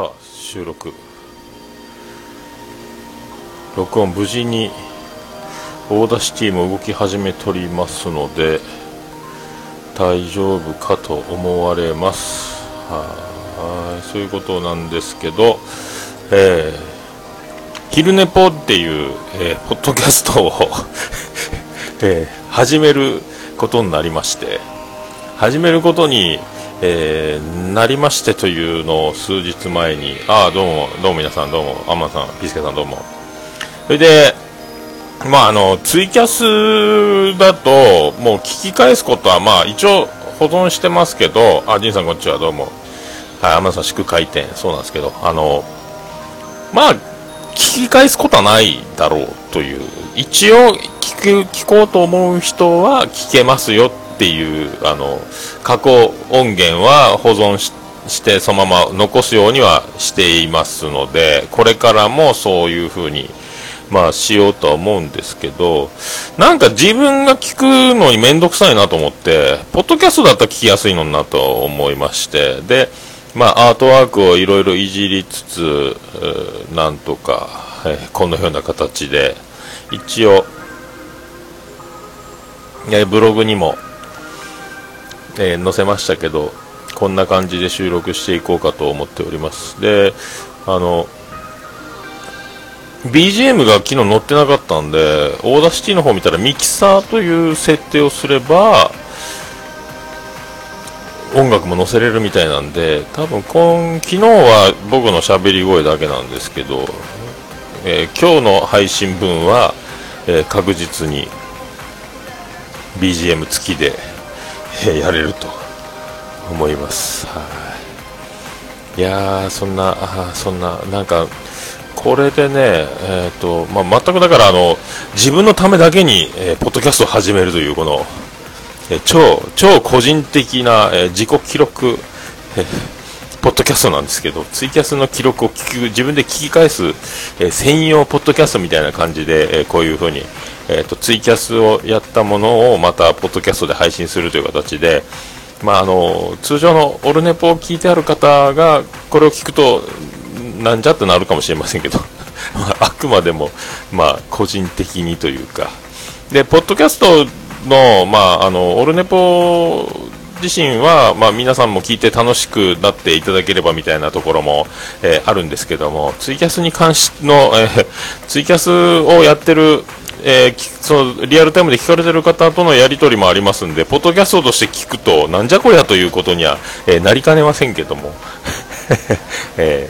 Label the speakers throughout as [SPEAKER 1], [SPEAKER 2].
[SPEAKER 1] さあ収録。録音無事に Audacity も動き始めとりますので大丈夫かと思われます。はい。そういうことなんですけどえー、昼寝ぽっていう、えー、ポッドキャストを えー、始めることになりまして始めることにえー、なりましてというのを数日前に、ああ、どうも、どうも皆さん、どうも、アンマンさん、ピスケさん、どうも。それで、まあ、あの、ツイキャスだと、もう聞き返すことは、まあ、一応保存してますけど、あ、ジンさん、こんにちは、どうも。はい、アンマンさん、祝回転、そうなんですけど、あの、まあ、聞き返すことはないだろうという、一応聞く、聞こうと思う人は聞けますよっていうあの過去音源は保存してそのまま残すようにはしていますのでこれからもそういうふうにまあしようとは思うんですけどなんか自分が聞くのに面倒くさいなと思ってポッドキャストだったら聞きやすいのになと思いましてでまあアートワークをいろいろいじりつつなんとか、えこのような形で一応ブログにもえー、載せましたけどこんな感じで収録していこうかと思っております。であの BGM が昨日載ってなかったんで Audacity の方見たらミキサーという設定をすれば音楽も載せれるみたいなんで多分今昨日は僕の喋り声だけなんですけど、えー、今日の配信分は、えー、確実に BGM 付きでえやれると思います。はい。いやーそんなそんななんかこれでね、えーとまあ、全くだからあの自分のためだけに、えー、ポッドキャストを始めるというこの、えー、超超個人的な、えー、自己記録、えポッドキャストなんですけどツイキャスの記録を聞く自分で聞き返す、え専用ポッドキャストみたいな感じで、えこういう風にえーと、ツイキャスをやったものをまたポッドキャストで配信するという形で、まあ、あの通常のオルネポを聞いてある方がこれを聞くとなんじゃってなるかもしれませんけど あくまでも、まあ、個人的にというか。でポッドキャストの,、まあ、あのオルネポ自身は、まあ、皆さんも聞いて楽しくなっていただければみたいなところも、えー、あるんですけどもツイキャスに関しの、えー、ツイキャスをやってるえー、そのリアルタイムで聞かれてる方とのやり取りもありますんで、ポッドキャストとして聞くと、なんじゃこりゃということには、えー、なりかねませんけども、え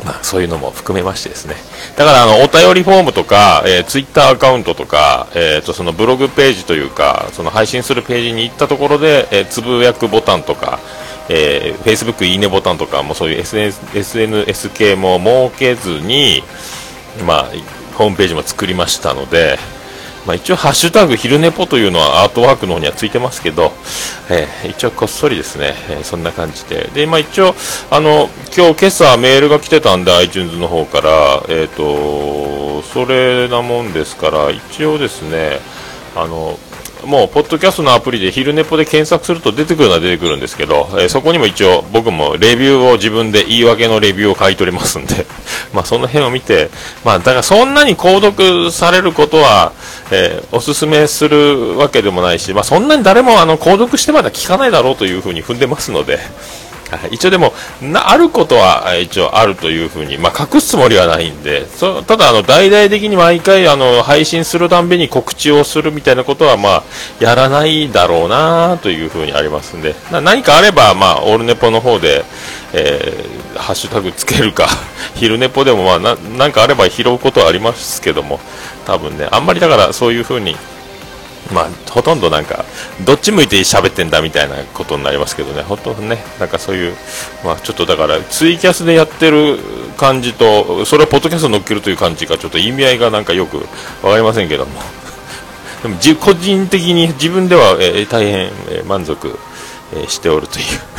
[SPEAKER 1] ー、まあ、そういうのも含めましてですね。だから、あの、お便りフォームとか、えー、ツイッターアカウントとか、えっ、と、そのブログページというか、その配信するページに行ったところで、えつぶやくボタンとか、えー、Facebook いいねボタンとかもそういう SNS, SNS 系も設けずに、まあ、ホームページも作りましたので、まあ、一応、ハッシュタグ昼寝ぽというのはアートワークの方にはついてますけど、えー、一応こっそりですね、えー、そんな感じで。で、まあ、一応、あの、今日今朝メールが来てたんで、iTunes の方から、えっ、ー、と、それなもんですから、一応ですね、あの、もう、ポッドキャストのアプリで昼寝ぽで検索すると出てくるのは出てくるんですけど、えー、そこにも一応僕もレビューを自分で言い訳のレビューを書いておりますんで、まあその辺を見て、まあだからそんなに購読されることは、えー、おすすめするわけでもないし、まあそんなに誰もあの購読してまだ聞かないだろうというふうに踏んでますので、一応でもな、あることは一応あるというふうに、まあ、隠すつもりはないんで、そただあの、大々的に毎回あの配信するたんびに告知をするみたいなことは、まあ、やらないだろうなというふうにありますんで、何かあれば、まあ、オールネポの方で、えー、ハッシュタグつけるか、昼ネポでも、まあな、なんかあれば拾うことはありますけども、多分ね、あんまりだからそういうふうに、まあ、ほとんどなんか、どっち向いて喋ってんだみたいなことになりますけどね、ほとんどね、なんかそういう、まあ、ちょっとだから、ツイキャスでやってる感じと、それをポッドキャストに乗っけるという感じが、ちょっと意味合いがなんかよく分かりませんけども、でも個人的に自分では、えー、大変、えー、満足、えー、しておるという。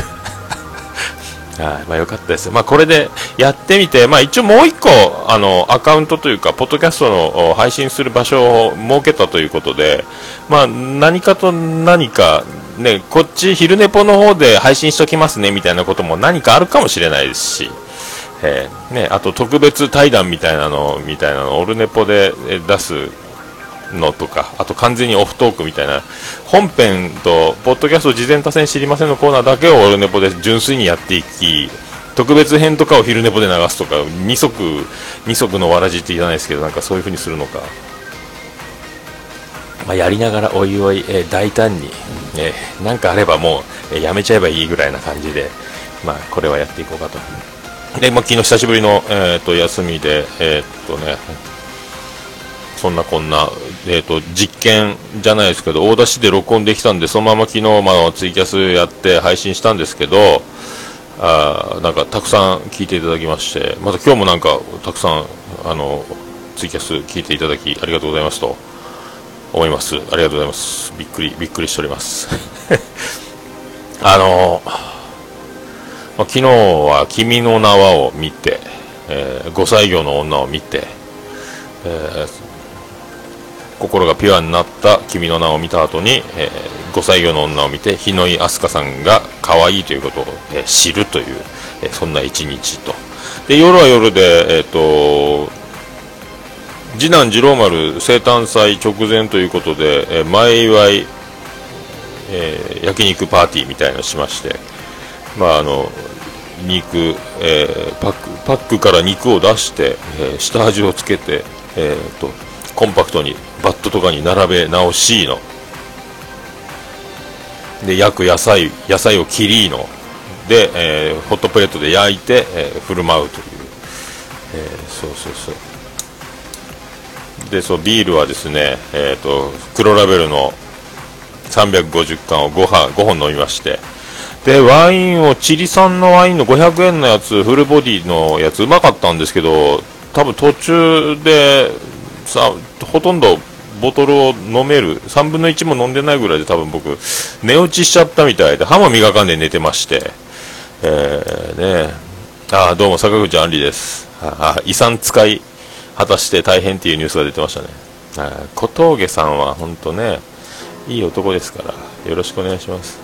[SPEAKER 1] はい、まあ、よかったです。まあ、これでやってみて、まあ、一応もう一個、あの、アカウントというか、ポッドキャストの配信する場所を設けたということで、まあ、何かと何か、ね、こっち、昼寝ぽの方で配信しときますね、みたいなことも何かあるかもしれないですし、えー、ね、あと特別対談みたいなの、みたいなの、オルネポで出すのとか、あと完全にオフトークみたいな、本編と、ポッドキャスト事前多戦知りませんのコーナーだけをオルネポで純粋にやっていき、特別編とかを昼寝ぽで流すとか、二足、二足のわらじって言わないですけど、なんかそういう風にするのか。まあ、やりながらおいおい、えー、大胆に、えー、なんかあればもう、えー、やめちゃえばいいぐらいな感じで、まあ、これはやっていこうかと。で、まあ、昨日久しぶりの、えーと、休みで、えー、っとね、そんなこんな、えーと、実験じゃないですけど、大出しで録音できたんで、そのまま昨日、まあ、ツイキャスやって配信したんですけど、あなんかたくさん聞いていただきまして、また今日もなんかたくさんあのツイキャス聞いていただきありがとうございますと思います。ありがとうございます。びっくり、びっくりしております。あのまあ、昨日は君の名はを見て、えー、5歳業の女を見て、えー、心がピュアになった君の名を見た後に、えー、5歳業の女を見て日野井飛鳥さんが可愛いということを、えー、知るという、えそんな一日と。で夜は夜で、えーと、次男次郎丸生誕祭直前ということで、え前祝い、え焼肉パーティーみたいなのしましてまああの肉、えー、パックパックから肉を出して、えー、下味をつけて、えーと、コンパクトにバットとかに並べ直しの。で焼く野菜野菜を切りの。で、えー、ホットプレートで焼いて、えー、振る舞うという、えー、そうそうそう。でそうビールはですね、えーと黒ラベルの350缶を 5, 5本飲みまして。で、ワインを、チリ産のワインの500円のやつ、フルボディのやつ、うまかったんですけど、多分途中で、さ、ほとんどボトルを飲める、3分の1も飲んでないぐらいで多分僕、寝落ちしちゃったみたいで、歯も磨かんで寝てまして、えー、ね、あどうも坂口あんりです。あ遺産使い果たして大変っていうニュースが出てましたね。小峠さんは本当ね、いい男ですから、よろしくお願いします。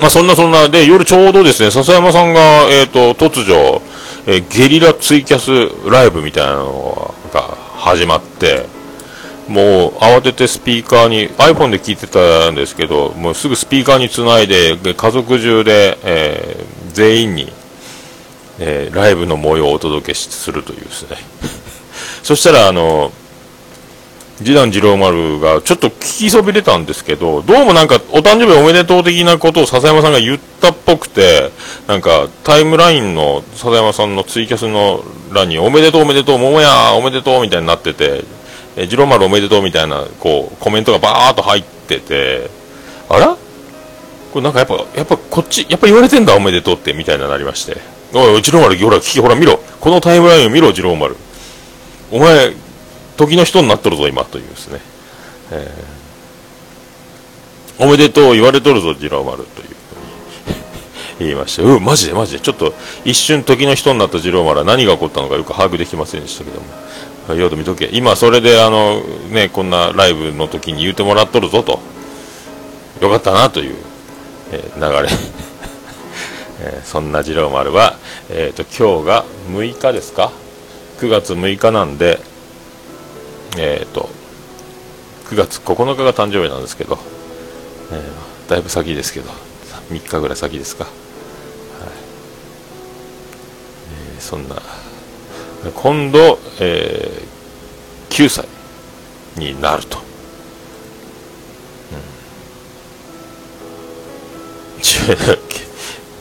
[SPEAKER 1] まあ、そんなそんなで、夜ちょうどですね、笹山さんが、えっ、ー、と、突如、えー、ゲリラツイキャスライブみたいなのが始まって、もう慌ててスピーカーに、iPhone で聞いてたんですけど、もうすぐスピーカーにつないで、家族中で、えー、全員に、えライブの模様をお届けするというですね。そしたら、あの、次男次郎丸がちょっと聞きそびれたんですけど、どうもなんかお誕生日おめでとう的なことを笹山さんが言ったっぽくて、なんかタイムラインの笹山さんのツイキャスの欄におめでとうおめでとう、桃やおめでとうみたいになってて、え次郎丸おめでとうみたいなこうコメントがバーっと入ってて、あら？これなんかやっぱ、やっぱこっち、やっぱ言われてんだおめでとうってみたいになりまして。おい、次郎丸、ほら、聞き、ほら見ろ。このタイムラインを見ろ、次郎丸。お前、時の人になっとるぞ、今、というですね。えー、おめでとう言われとるぞ、次郎丸、という 言いました。うん、マジでマジで。ちょっと、一瞬時の人になった次郎丸は何が起こったのかよく把握できませんでしたけども。よう見とけ。今、それで、あの、ね、こんなライブの時に言うてもらっとるぞと。よかったな、という、えー、流れ。えー、そんな次郎丸は、えっ、ー、と、今日が6日ですか ?9 月6日なんで、えっ、ー、と、9月9日が誕生日なんですけど、えー、だいぶ先ですけど、3日ぐらい先ですか。はいえー、そんな、今度、えー、9歳になると。う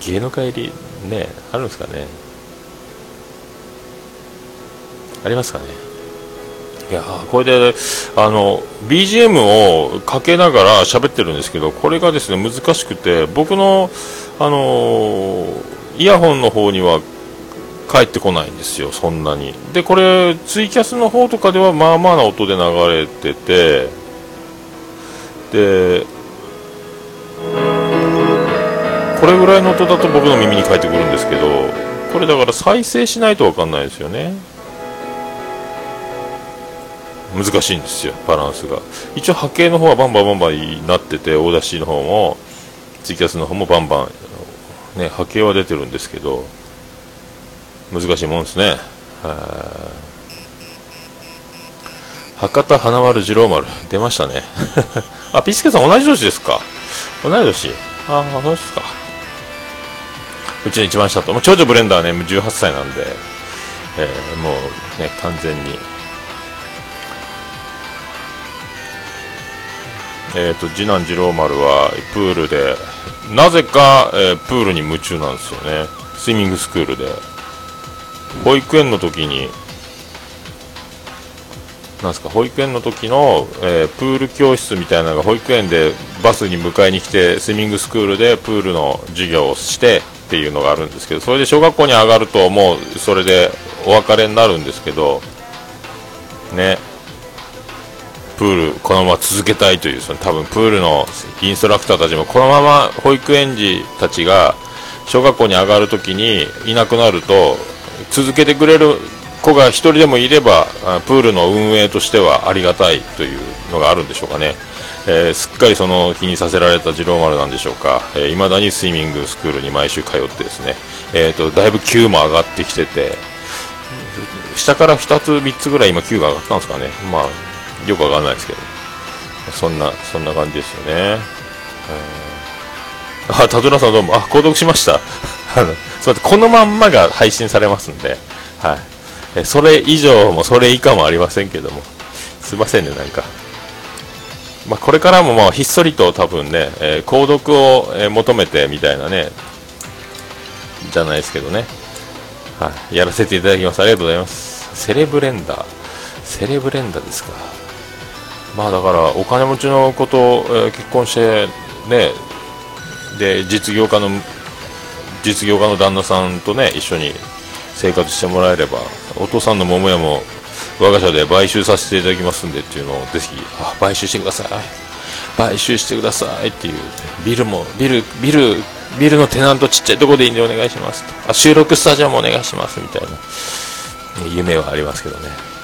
[SPEAKER 1] ん、芸能帰りね、あるんですかね。ありますかね。いやこれであの BGM をかけながら喋ってるんですけどこれがですね難しくて僕のあのイヤホンの方には返ってこないんですよそんなに。でこれツイキャスの方とかではまあまあな音で流れててでこれぐらいの音だと僕の耳に返ってくるんですけどこれだから再生しないと分かんないですよね。難しいんですよバランスが。一応波形の方はバンバンバンバンになっててオーダーシーの方もツイキャスの方もバンバンね波形は出てるんですけど難しいもんですね。博多華丸次郎丸出ましたね。あピスケさん同じ年ですか？同い年？ああ同じですか。うちの一番下と。もう長女ブレンダーね18歳なんで、えー、もうね完全にえーと、次男次郎丸はプールでなぜか、えー、プールに夢中なんですよね。スイミングスクールで。保育園の時になんすか保育園の時の、えー、プール教室みたいなのが保育園でバスに迎えに来てスイミングスクールでプールの授業をしてっていうのがあるんですけどそれで小学校に上がるともうそれでお別れになるんですけどね。プールこのまま続けたいというその多分プールのインストラクターたちもこのまま保育園児たちが小学校に上がるときにいなくなると続けてくれる子が1人でもいればプールの運営としてはありがたいというのがあるんでしょうかね、えー、すっかりその気にさせられた次郎丸なんでしょうか。いま、えー、だにスイミングスクールに毎週通ってですね、えーと、だいぶ級も上がってきてて。下から2つ3つぐらい今級が上がったんですかね。まあよくわかんないですけど、そんな、そんな感じですよね。あ、田浦さんどうも、あ、購読しました。あの、すみません、このまんまが配信されますんで、はい。えそれ以上もそれ以下もありませんけども、すいませんね、なんか。まあ、これからもまあひっそりと多分ね、えー、購読を、え、求めてみたいなね、じゃないですけどね、はい、やらせていただきます。ありがとうございます。セレブレンダー。セレブレンダーですか。まあだからお金持ちの子と、え、結婚してねで実業家の実業家の旦那さんとね一緒に生活してもらえればお父さんの桃屋も我が社で買収させていただきますんでっていうのをぜひあ買収してください。買収してくださいっていうビルもビルビルビルのテナントちっちゃいとこでいいんでお願いしますあ収録スタジオもお願いしますみたいな夢はありますけどね。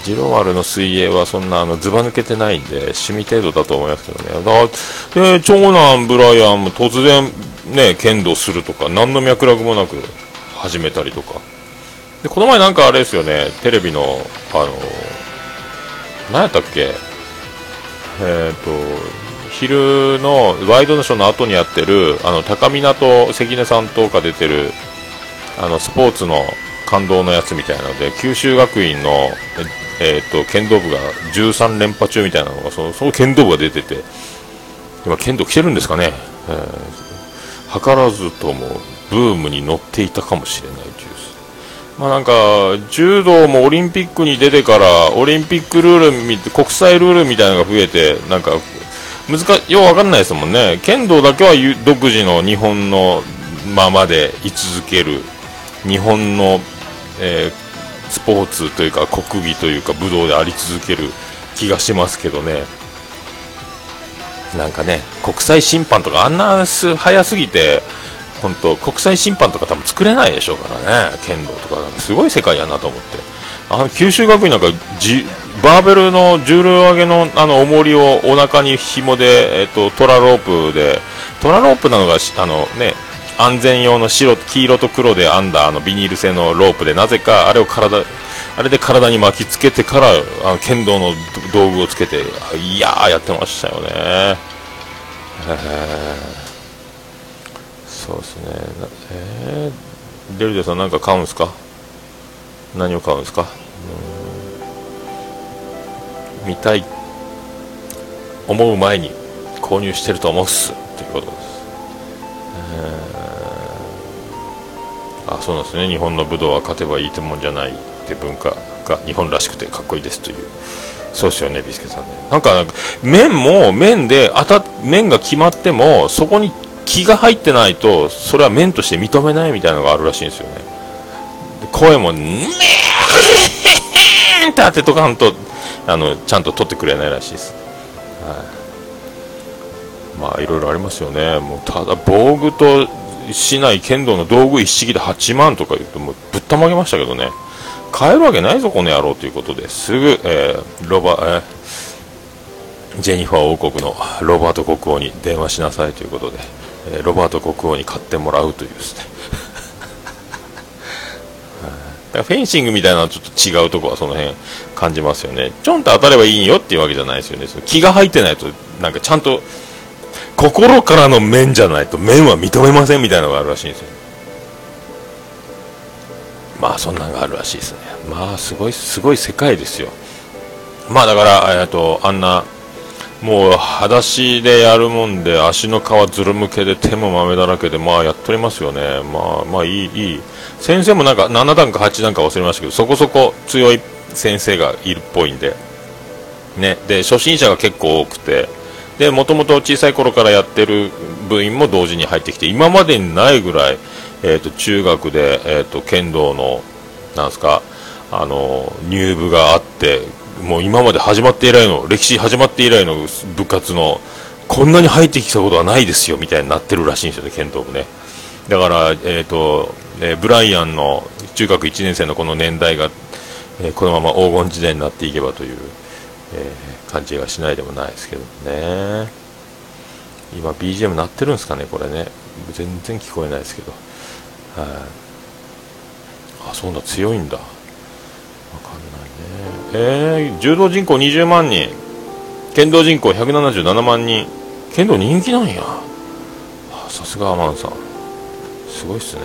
[SPEAKER 1] ジロワールの水泳はそんなあのずば抜けてないんで、趣味程度だと思いますけどね。だで、長男ブライアンも突然ね、剣道するとか、何の脈絡もなく始めたりとか。で、この前なんかあれですよね、テレビの、あの、何やったっけ？えっ、ー、と、昼のワイドナショーの後にやってる、あの、高港関根さんとか出てる、あの、スポーツの感動のやつみたいなので、九州学院の、えーと、剣道部が13連覇中みたいなのがそのその剣道部が出てて今剣道来てるんですかね、えー、図らずともブームに乗っていたかもしれないという。まあなんか柔道もオリンピックに出てからオリンピックルール国際ルールみたいなのが増えてなんか難ようわかんないですもんね。剣道だけは独自の日本のままで居続ける。日本の、えー、スポーツというか国技というか武道であり続ける気がしますけどね。なんかね国際審判とかあんな早すぎて本当国際審判とか多分作れないでしょうからね。剣道とかすごい世界やなと思って。あの九州学院なんかじバーベルの重量上げのあの重りをお腹に紐で、えっと、トラロープでトラロープなのがあのね安全用の白黄色と黒で編んだあのビニール製のロープでなぜかあれを体あれで体に巻きつけてからあの剣道の道具をつけていやーやってましたよね、えそうですね。えー、デルデさん何か買うんですか？何を買うんですか？見たい。思う前に購入してると思うっす。ということです、そうなんですね。日本の武道は勝てばいいってもんじゃないって文化が日本らしくてかっこいいですという。そうですよねビスケさんね。なんか麺も麺で当た麺が決まってもそこに気が入ってないとそれは麺として認めないみたいなのがあるらしいんですよね。声も「ねーって当てとかんとあのちゃんと取ってくれないらしいです、はい、まあいろいろありますよね。もうただ防具と市内剣道の道具一式で8万とか言うともぶったまげましたけどね買えるわけないぞこの野郎ということですぐ、えー、ロバ、えー、ジェニファー王国のロバート国王に電話しなさいということで、えー、ロバート国王に買ってもらうというですねから フェンシングみたいなのはちょっと違うとこはその辺感じますよね。ちょんと当たればいいよっていうわけじゃないですよね。その気が入ってないと、なんかちゃんと、心からの面じゃないと面は認めませんみたいなのがあるらしいんですよ。まあそんなのがあるらしいですね。まあすごい、すごい世界ですよ。まあだから、えっと、あんな、もう裸足でやるもんで足の皮ずるむけで手も豆だらけでまあやっとりますよねまあまあいいいい先生もなんか7段か8段か忘れましたけどそこそこ強い先生がいるっぽいんでねで初心者が結構多くてでもともと小さい頃からやってる部員も同時に入ってきて今までにないぐらい、えーと、中学で、えーと剣道のなんすかあの入部があってもう今まで始まって以来の歴史始まって以来の部活のこんなに入ってきたことはないですよみたいになってるらしいんですよね、剣道部ね。だから、えーとえ、ブライアンの中学1年生のこの年代が、え、このまま黄金時代になっていけばという、えー、感じがしないでもないですけどね。今 BGM 鳴ってるんですかね、これね。全然聞こえないですけど。はい、あ、そうだ、強いんだ。わかんないね。えー、柔道人口20万人。剣道人口177万人。剣道人気なんや。さすがアマンさん。すごいっすね。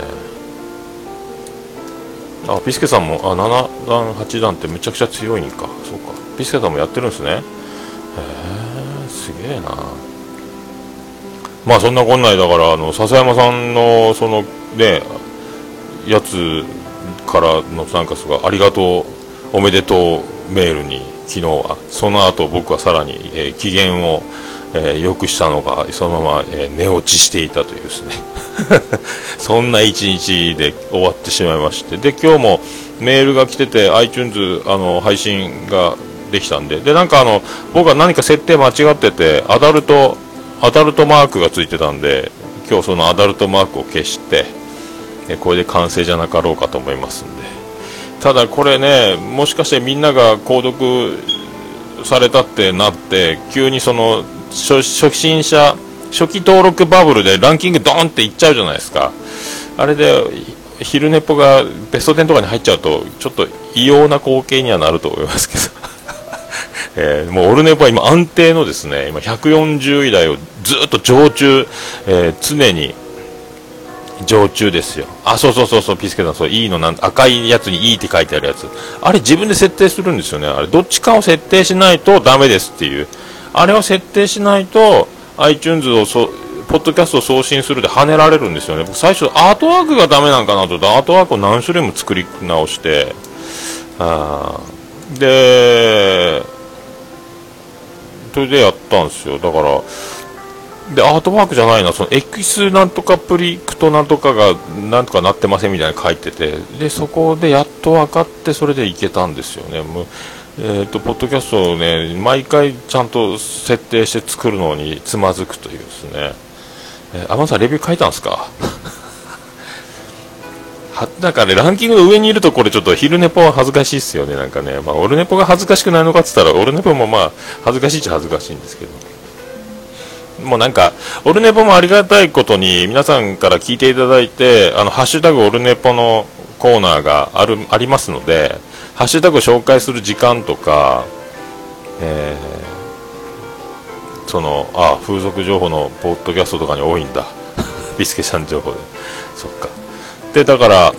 [SPEAKER 1] あピスケさんもあ7段8段ってめちゃくちゃ強いんか。そうか。ピスケさんもやってるんですね。へえすげえな。まあそんなこんないだからあの笹山さんのそのねやつからのなんかすごありがとうおめでとうメールに昨日は。その後僕はさらに、えー、機嫌を、えー、良くしたのがそのまま、えー、寝落ちしていたというですね。そんな一日で終わってしまいまして。で今日もメールが来てて iTunes あの配信ができたんで。でなんかあの僕は何か設定間違っててアダルトアダルトマークがついてたんで今日そのアダルトマークを消してえこれで完成じゃなかろうかと思いますんで。ただこれねもしかしてみんなが購読されたってなって急にその初心者初期登録バブルでランキングドーンっていっちゃうじゃないですか。あれで昼寝っぽがベスト10とかに入っちゃうとちょっと異様な光景にはなると思いますけど。えー、もうオルネポは今安定のですね今140位台をずっと常駐、えー、常に常駐ですよ。あ、そうそうそうそう、ピスケさん、そう、いいのなん、赤いやつにいいって書いてあるやつ。あれ自分で設定するんですよね。あれ、どっちかを設定しないとダメですっていう。あれを設定しないと、iTunes をそ、ポッドキャストを送信するで跳ねられるんですよね。僕最初、アートワークがダメなんかなと、アートワークを何種類も作り直して、あで、それでやったんですよ。だから、で、アートワークじゃないな、その X なんとかプリクトなんとかがなんとかなってませんみたいな書いてて、で、そこでやっと分かって、それでいけたんですよね。もうえーと、ポッドキャストをね、毎回ちゃんと設定して作るのにつまずくというですね。えー、アマンさん、レビュー書いたんですか？はなんかね、ランキングの上にいるとこれちょっと昼寝ぽは恥ずかしいっすよね、なんかね。まあ、オルネポが恥ずかしくないのかって言ったら、オルネポもまあ、恥ずかしいっちゃ恥ずかしいんですけど。もうなんか、オルネポもありがたいことに、皆さんから聞いていただいて、あの、ハッシュタグオルネポのコーナーがある、ありますので、ハッシュタグを紹介する時間とか、えー、その、あ、風俗情報のポッドキャストとかに多いんだ。ビスケさん情報で。そっか。で、だから、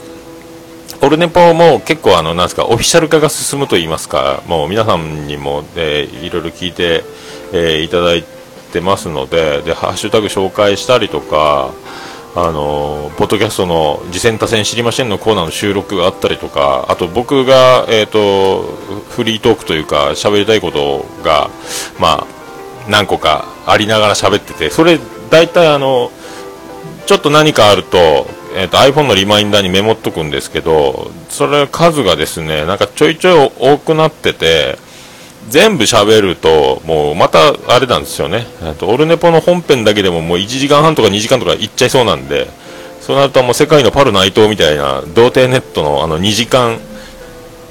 [SPEAKER 1] オルネポも結構あの、なんですか、オフィシャル化が進むと言いますか、もう皆さんにも、えー、いろいろ聞いて、えー、いただいて、ますのででハッシュタグ紹介したりとかあのポッドキャストの「次戦多戦知りません」のコーナーの収録があったりとかあと僕が、えーと、フリートークというか喋りたいことが、まあ、何個かありながら喋っててそれ大体あのちょっと何かあると,、えーと、iPhone のリマインダーにメモっとくんですけどそれ数がですねなんかちょいちょい多くなってて全部喋ると、もうまたあれなんですよね。とオルネポの本編だけでももう1時間半とか2時間とかいっちゃいそうなんで、そうなるともう世界のパル内藤みたいな、童貞ネットのあの2時間、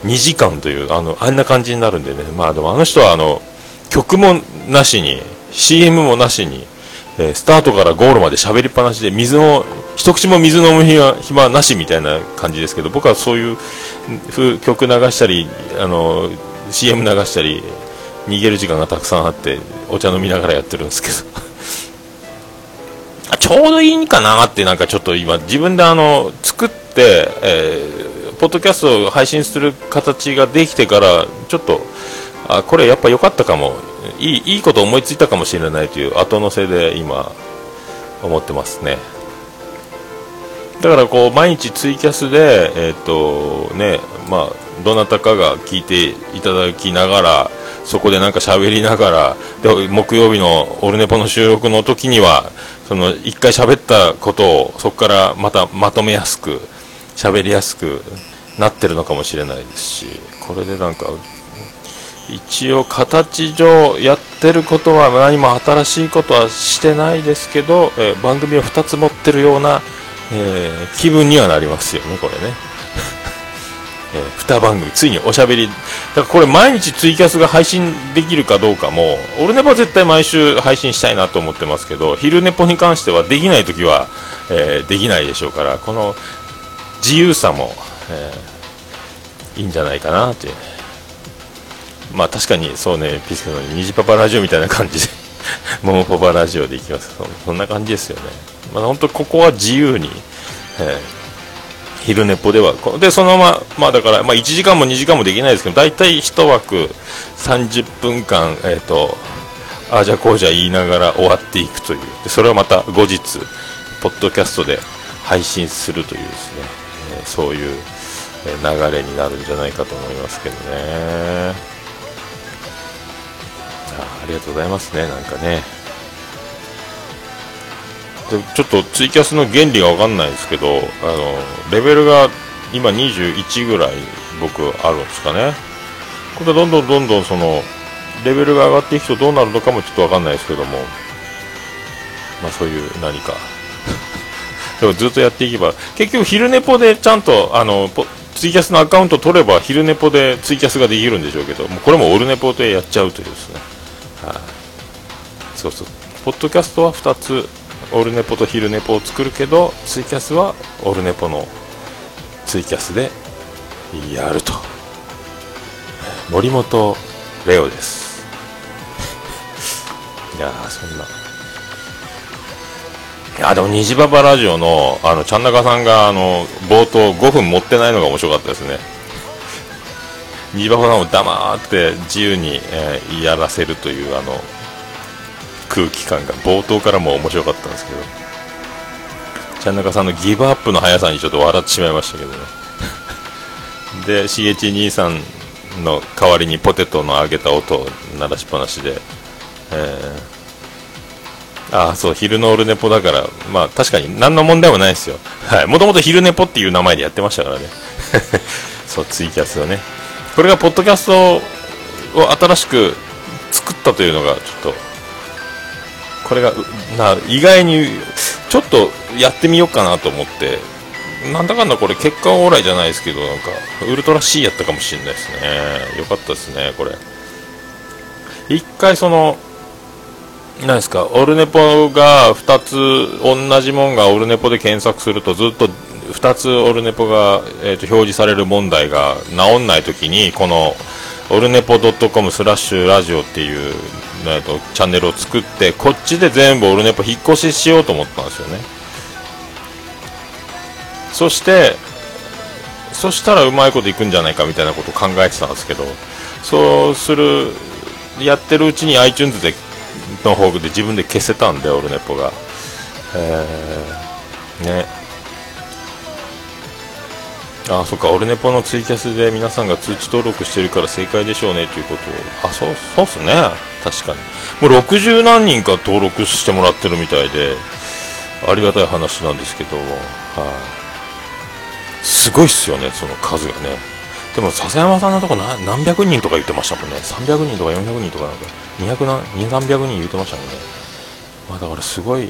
[SPEAKER 1] 2時間という、あの、あんな感じになるんでね。まあでもあの人はあの、曲もなしに、CM もなしに、えー、スタートからゴールまで喋りっぱなしで水を一口も水飲む暇暇なしみたいな感じですけど僕はそういう風曲流したりあの CM 流したり逃げる時間がたくさんあってお茶飲みながらやってるんですけど。ちょうどいいかなってなんかちょっと今自分であの作って、えー、ポッドキャストを配信する形ができてからちょっとあこれやっぱ良かったかも。いいいいこと思いついたかもしれないという後乗せで今思ってますね。だからこう毎日ツイキャスでえっ、ー、とねまあどなたかが聞いていただきながらそこでなんか喋りながらで木曜日のオルネポの収録の時にはその一回喋ったことをそこからまたまとめやすく喋りやすくなってるのかもしれないですしこれでなんか一応形上やってることは何も新しいことはしてないですけど、えー、番組を2つ持ってるような、えー、気分にはなりますよねこれね、えー、2番組。ついにおしゃべり。だからこれ毎日ツイキャスが配信できるかどうかも俺ねば絶対毎週配信したいなと思ってますけど昼寝ぽに関してはできない時は、えできないでしょうからこの自由さも、えいいんじゃないかなって。まあ確かにそうね、ピスケの虹パパラジオみたいな感じで モモパパラジオでいきますそ。そんな感じですよね。まあ本当ここは自由に、えー、昼寝っぽでは、で、そのまま、まあだから、まあ1時間も2時間もできないですけど、大体1枠30分間、えっ、ー、と、ああじゃこうじゃ言いながら終わっていくという。で、それをまた後日、ポッドキャストで配信するというですね、えー、そういう流れになるんじゃないかと思いますけどね。ありがとうございますね、なんかね。ちょっとツイキャスの原理がわかんないですけど、あの、レベルが今21ぐらい僕あるんですかね。これどんどんどんどんその、レベルが上がっていくとどうなるのかもちょっとわかんないですけども、まあそういう何か でもずっとやっていけば、結局昼寝ぽでちゃんと、あの、ツイキャスのアカウント取れば昼寝ぽでツイキャスができるんでしょうけど、もうこれもオルネポでやっちゃうというですね。はい、そうそう。ポッドキャストは2つオルネポと昼ネポを作るけどツイキャスはオルネポのツイキャスでやると。森本レオです。いやそんな。いやでも虹パパラジオのあのちゃん中さんがあの冒頭5分持ってないのが面白かったですね。ニバホさんを黙って自由に、えー、やらせるというあの空気感が冒頭からも面白かったんですけど。ちゃん中さんのギブアップの速さにちょっと笑ってしまいましたけどね。でしげち兄さんの代わりにポテトの揚げた音を鳴らしっぱなしで、えー、ああそう昼のオルネポだからまあ確かに何の問題もないですよ。はい。もともと昼ネポっていう名前でやってましたからね。そうツイキャスをね。これがポッドキャストを新しく作ったというのがちょっとこれがな意外にちょっとやってみようかなと思って。なんだかんだこれ結果オーライじゃないですけどなんかウルトラ C やったかもしれないですね。よかったですねこれ。一回その何ですかオルネポが2つ同じもんがオルネポで検索するとずっと2つオルネポが、えーと、表示される問題が治んないときにこのオルネポ .com スラッシュラジオっていう、えーと、チャンネルを作ってこっちで全部オルネポ引っ越ししようと思ったんですよね。そしてそしたらうまいこといくんじゃないかみたいなことを考えてたんですけどそうするやってるうちに iTunes での方で自分で消せたんでオルネポが。えー、ね。あそっか、オルネポのツイキャスで皆さんが通知登録してるから正解でしょうねということを、あ、そう、そうっすね。確かに。もう60何人か登録してもらってるみたいで、ありがたい話なんですけど、はい、すごいっすよね、その数がね。でも、笹山さんのとこ何百人とか言ってましたもんね。300人とか400人とかなんか、200何、2、300人言ってましたもんね。まあだからすごい、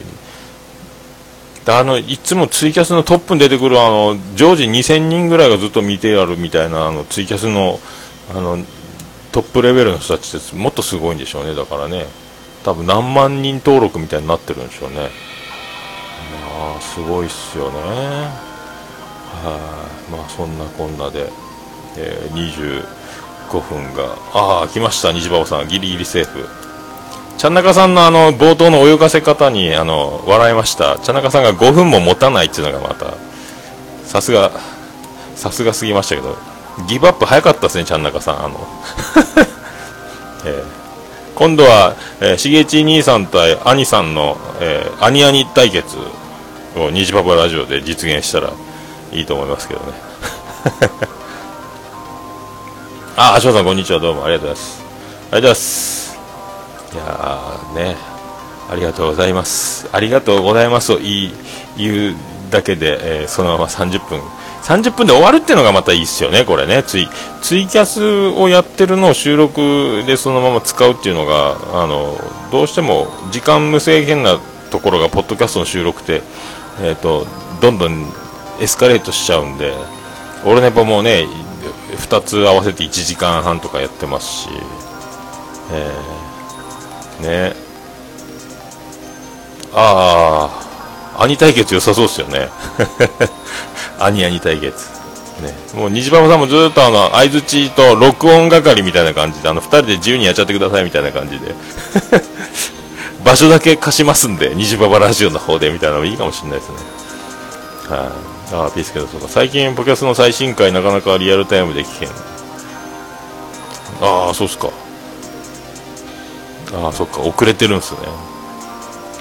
[SPEAKER 1] あのいつもツイキャスのトップに出てくるあの常時2000人ぐらいがずっと見てやるみたいなあのツイキャスのあのトップレベルの人たちってもっとすごいんでしょうね。だからね。多分何万人登録みたいになってるんでしょうね。まあすごいっすよね。はい。まあそんなこんなで、えー、25分がああ来ました虹馬さん。ギリギリセーフ。ちゃんなかさんのあの冒頭の泳がせ方にあの笑いました。ちゃんなかさんが5分も持たないっていうのがまたさすがさすがすぎましたけどギブアップ早かったですねちゃんなかさんあの、えー、今度は、えー、しげち兄さん対兄さんの、えー、兄兄対決を虹パパラジオで実現したらいいと思いますけどね。ああ翔さんこんにちは。どうもありがとうございます。ありがとうございます。いやねありがとうございます。ありがとうございますを言うだけで、えー、そのまま30分30分で終わるっていうのがまたいいっすよねこれね。ツイツイキャスをやってるのを収録でそのまま使うっていうのがあのどうしても時間無制限なところがポッドキャストの収録って、えーと、どんどんエスカレートしちゃうんで俺ねもうね2つ合わせて1時間半とかやってますし、えーね。ああ兄対決良さそうっすよね。兄兄対決。ね、もう虹パパさんもずっとあの相づちと録音係みたいな感じであの2人で自由にやっちゃってくださいみたいな感じで。場所だけ貸しますんで虹パパラジオの方でみたいなのもいいかもしれないですね。はい、あ、あピースケどそうか。最近ポキャスの最新回なかなかリアルタイムで聞けん。ああそうっすか。ああそっか遅れてるんですね。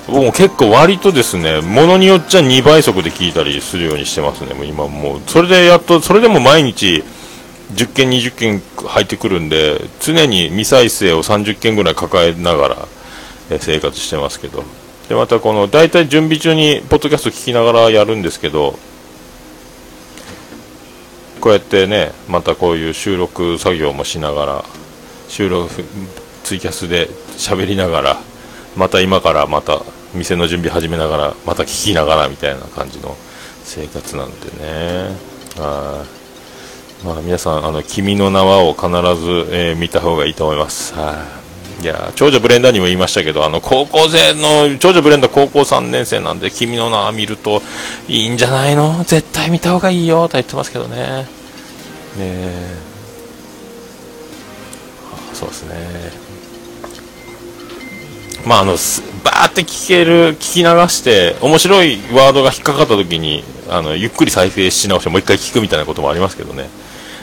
[SPEAKER 1] 僕も結構割とですねものによっちゃ2倍速で聞いたりするようにしてますね。もう今もうそれでやっとそれでも毎日10件20件入ってくるんで常に未再生を30件ぐらい抱えながら、生活してますけど。でまたこの大体準備中にポッドキャスト聞きながらやるんですけどこうやってねまたこういう収録作業もしながら収録ツイキャスで喋りながらまた今からまた店の準備始めながらまた聞きながらみたいな感じの生活なんでね。はい。まあ皆さんあの君の名はを必ず、えー、見た方がいいと思います。はい。いや長女ブレンダーにも言いましたけどあの高校生の長女ブレンダー高校3年生なんで君の名は見るといいんじゃないの？絶対見た方がいいよと言ってますけどね。ねえ。そうですね。まあ、あの、バーって聞ける、聞き流して、面白いワードが引っかかった時に、あの、ゆっくり再生し直してもう一回聞くみたいなこともありますけどね。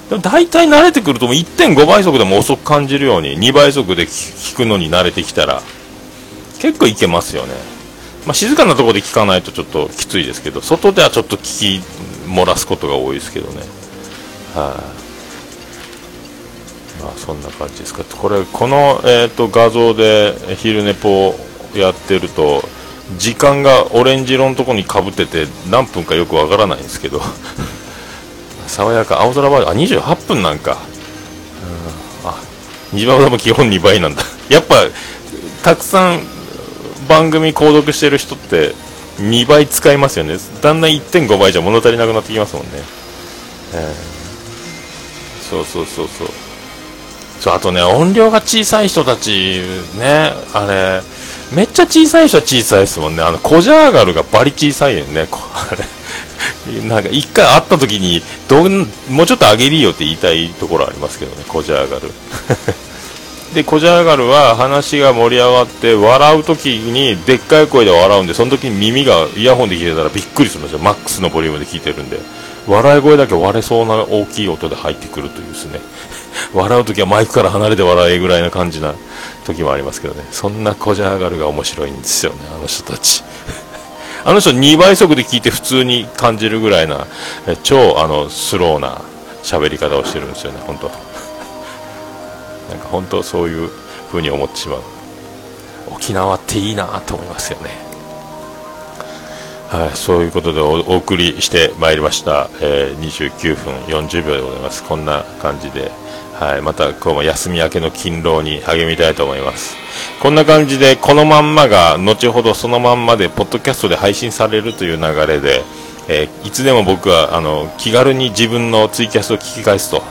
[SPEAKER 1] でも大体慣れてくるともう1.5倍速でも遅く感じるように、2倍速で聞くのに慣れてきたら、結構いけますよね。まあ、静かなところで聞かないとちょっときついですけど、外ではちょっと聞き漏らすことが多いですけどね。はい、あ、まあそんな感じですか。これこの、えーと、画像で昼寝ぽをやってると時間がオレンジ色のところにかぶってて何分かよくわからないんですけど。爽やか。青空バージョン。あ28分なんか。うん。あ2番も基本2倍なんだ。やっぱたくさん番組購読してる人って2倍使いますよね。だんだん1.5倍じゃ物足りなくなってきますもんね、えー、そうそうそうそう。そうあとね音量が小さい人たちねあれめっちゃ小さい人は小さいですもんね。あのコジャーガルがバリ小さいよね。あれ。なんか一回会った時にどんもうちょっと上げりよって言いたいところありますけどねコジャーガル。でコジャーガルは話が盛り上がって笑う時にでっかい声で笑うんでその時に耳がイヤホンで聞いてたらびっくりするんですよ。マックスのボリュームで聞いてるんで。笑い声だけ割れそうな大きい音で入ってくるというですね。笑う時はマイクから離れて笑えぐらいな感じな時もありますけどね。そんなこじゃ上がるが面白いんですよねあの人たち。あの人2倍速で聞いて普通に感じるぐらいな超あのスローな喋り方をしてるんですよね本当。なんか本当そういう風に思ってしまう。沖縄っていいなと思いますよね。はい、そういうことでお送りしてまいりました、えー、29分40秒でございます。こんな感じで。はい、また今日も休み明けの勤労に励みたいと思います。こんな感じで、このまんまが、後ほどそのまんまで、ポッドキャストで配信されるという流れで、えー、いつでも僕は、あの、気軽に自分のツイキャスを聞き返すと